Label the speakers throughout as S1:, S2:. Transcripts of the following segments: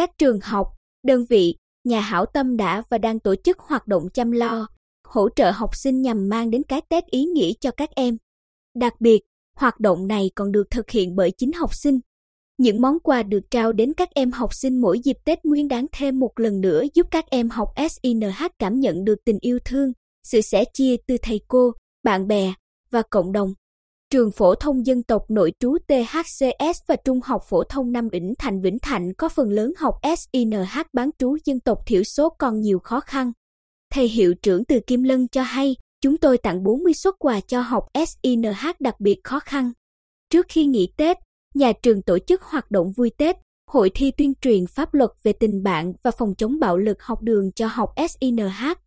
S1: các trường học, đơn vị, nhà hảo tâm đã và đang tổ chức hoạt động chăm lo, hỗ trợ học sinh nhằm mang đến cái Tết ý nghĩa cho các em. Đặc biệt, hoạt động này còn được thực hiện bởi chính học sinh. Những món quà được trao đến các em học sinh mỗi dịp Tết Nguyên đáng thêm một lần nữa giúp các em học SINH cảm nhận được tình yêu thương, sự sẻ chia từ thầy cô, bạn bè và cộng đồng. Trường phổ thông dân tộc nội trú THCS và Trung học phổ thông Nam Vĩnh Thành Vĩnh Thạnh có phần lớn học SINH bán trú dân tộc thiểu số còn nhiều khó khăn. Thầy hiệu trưởng từ Kim Lân cho hay, chúng tôi tặng 40 suất quà cho học SINH đặc biệt khó khăn. Trước khi nghỉ Tết, nhà trường tổ chức hoạt động vui Tết, hội thi tuyên truyền pháp luật về tình bạn và phòng chống bạo lực học đường cho học SINH.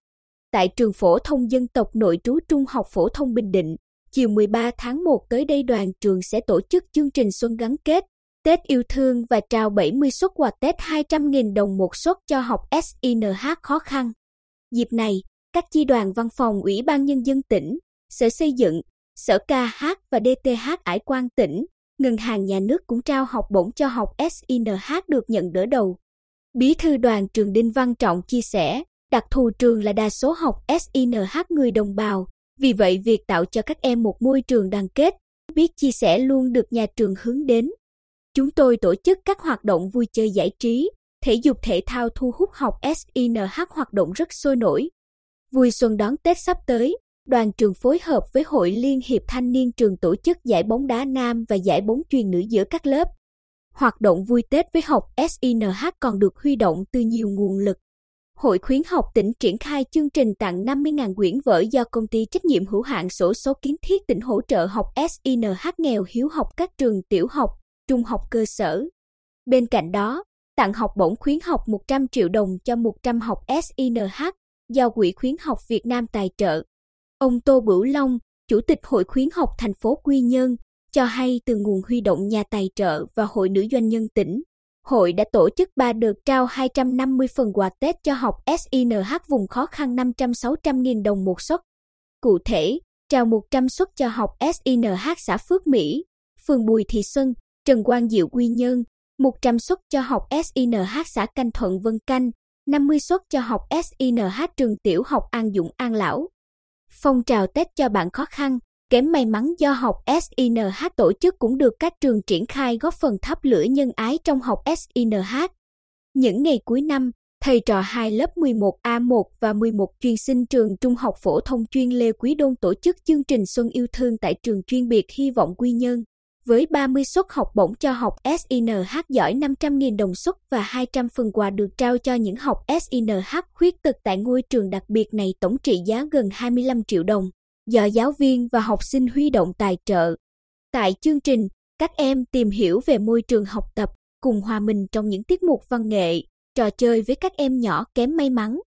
S1: Tại trường phổ thông dân tộc nội trú Trung học phổ thông Bình Định, chiều 13 tháng 1 tới đây đoàn trường sẽ tổ chức chương trình Xuân gắn kết, Tết yêu thương và trao 70 suất quà Tết 200.000 đồng một suất cho học SINH khó khăn. Dịp này, các chi đoàn văn phòng Ủy ban Nhân dân tỉnh, Sở Xây dựng, Sở KH và DTH Ải quan tỉnh, Ngân hàng Nhà nước cũng trao học bổng cho học SINH được nhận đỡ đầu. Bí thư đoàn trường Đinh Văn Trọng chia sẻ, đặc thù trường là đa số học SINH người đồng bào, vì vậy việc tạo cho các em một môi trường đoàn kết, biết chia sẻ luôn được nhà trường hướng đến. Chúng tôi tổ chức các hoạt động vui chơi giải trí, thể dục thể thao thu hút học SINH hoạt động rất sôi nổi. Vui xuân đón Tết sắp tới, đoàn trường phối hợp với Hội Liên hiệp Thanh niên trường tổ chức giải bóng đá nam và giải bóng chuyền nữ giữa các lớp. Hoạt động vui Tết với học SINH còn được huy động từ nhiều nguồn lực. Hội khuyến học tỉnh triển khai chương trình tặng 50.000 quyển vở do công ty trách nhiệm hữu hạn sổ số kiến thiết tỉnh hỗ trợ học SINH nghèo hiếu học các trường tiểu học, trung học cơ sở. Bên cạnh đó, tặng học bổng khuyến học 100 triệu đồng cho 100 học SINH do Quỹ khuyến học Việt Nam tài trợ. Ông Tô Bửu Long, Chủ tịch Hội khuyến học thành phố Quy Nhơn, cho hay từ nguồn huy động nhà tài trợ và Hội Nữ Doanh nhân tỉnh, hội đã tổ chức ba đợt trao 250 phần quà Tết cho học SINH vùng khó khăn 500-600 đồng một suất. Cụ thể, trao 100 suất cho học SINH xã Phước Mỹ, phường Bùi Thị Xuân, Trần Quang Diệu Quy Nhơn, 100 suất cho học SINH xã Canh Thuận Vân Canh, 50 suất cho học SINH trường tiểu học An Dũng An Lão. Phong trào Tết cho bạn khó khăn, kém may mắn do học SINH tổ chức cũng được các trường triển khai góp phần thắp lửa nhân ái trong học SINH. Những ngày cuối năm, thầy trò hai lớp 11A1 và 11 chuyên sinh trường Trung học phổ thông chuyên Lê Quý Đôn tổ chức chương trình Xuân yêu thương tại trường chuyên biệt Hy vọng Quy Nhơn với 30 suất học bổng cho học SINH giỏi 500.000 đồng suất và 200 phần quà được trao cho những học SINH khuyết tật tại ngôi trường đặc biệt này tổng trị giá gần 25 triệu đồng, do giáo viên và học sinh huy động tài trợ. Tại chương trình, các em tìm hiểu về môi trường học tập, cùng hòa mình trong những tiết mục văn nghệ, trò chơi với các em nhỏ kém may mắn.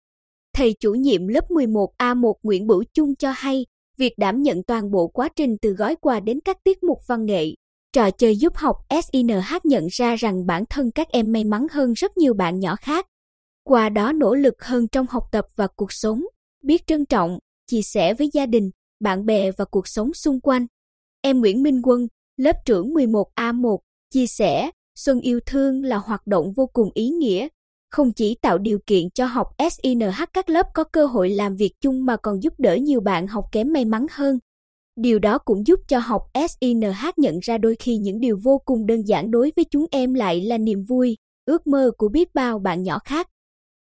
S1: Thầy chủ nhiệm lớp 11A1 Nguyễn Bửu Chung cho hay, việc đảm nhận toàn bộ quá trình từ gói quà đến các tiết mục văn nghệ, Trò chơi giúp học SINH nhận ra rằng bản thân các em may mắn hơn rất nhiều bạn nhỏ khác. Qua đó nỗ lực hơn trong học tập và cuộc sống, biết trân trọng, chia sẻ với gia đình, bạn bè và cuộc sống xung quanh. Em Nguyễn Minh Quân, lớp trưởng 11A1, chia sẻ, Xuân yêu thương là hoạt động vô cùng ý nghĩa, không chỉ tạo điều kiện cho học SINH các lớp có cơ hội làm việc chung mà còn giúp đỡ nhiều bạn học kém may mắn hơn. Điều đó cũng giúp cho học SINH nhận ra đôi khi những điều vô cùng đơn giản đối với chúng em lại là niềm vui, ước mơ của biết bao bạn nhỏ khác.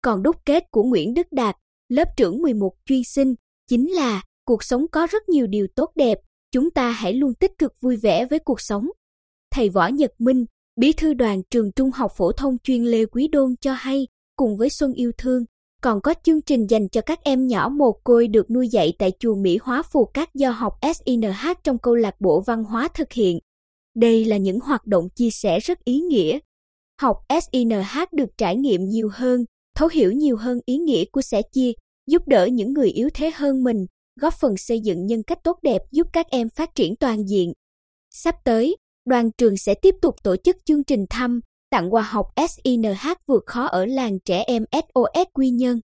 S1: Còn đúc kết của Nguyễn Đức Đạt, lớp trưởng 11 chuyên sinh, chính là cuộc sống có rất nhiều điều tốt đẹp, chúng ta hãy luôn tích cực vui vẻ với cuộc sống. Thầy Võ Nhật Minh, bí thư đoàn trường Trung học phổ thông chuyên Lê Quý Đôn cho hay, cùng với Xuân Yêu Thương, còn có chương trình dành cho các em nhỏ mồ côi được nuôi dạy tại chùa Mỹ Hóa Phù Cát do học SINH trong câu lạc bộ văn hóa thực hiện. Đây là những hoạt động chia sẻ rất ý nghĩa. Học SINH được trải nghiệm nhiều hơn, thấu hiểu nhiều hơn ý nghĩa của sẻ chia, giúp đỡ những người yếu thế hơn mình, góp phần xây dựng nhân cách tốt đẹp giúp các em phát triển toàn diện. Sắp tới, đoàn trường sẽ tiếp tục tổ chức chương trình thăm, tặng quà học SINH vượt khó ở làng trẻ em SOS Quy Nhơn.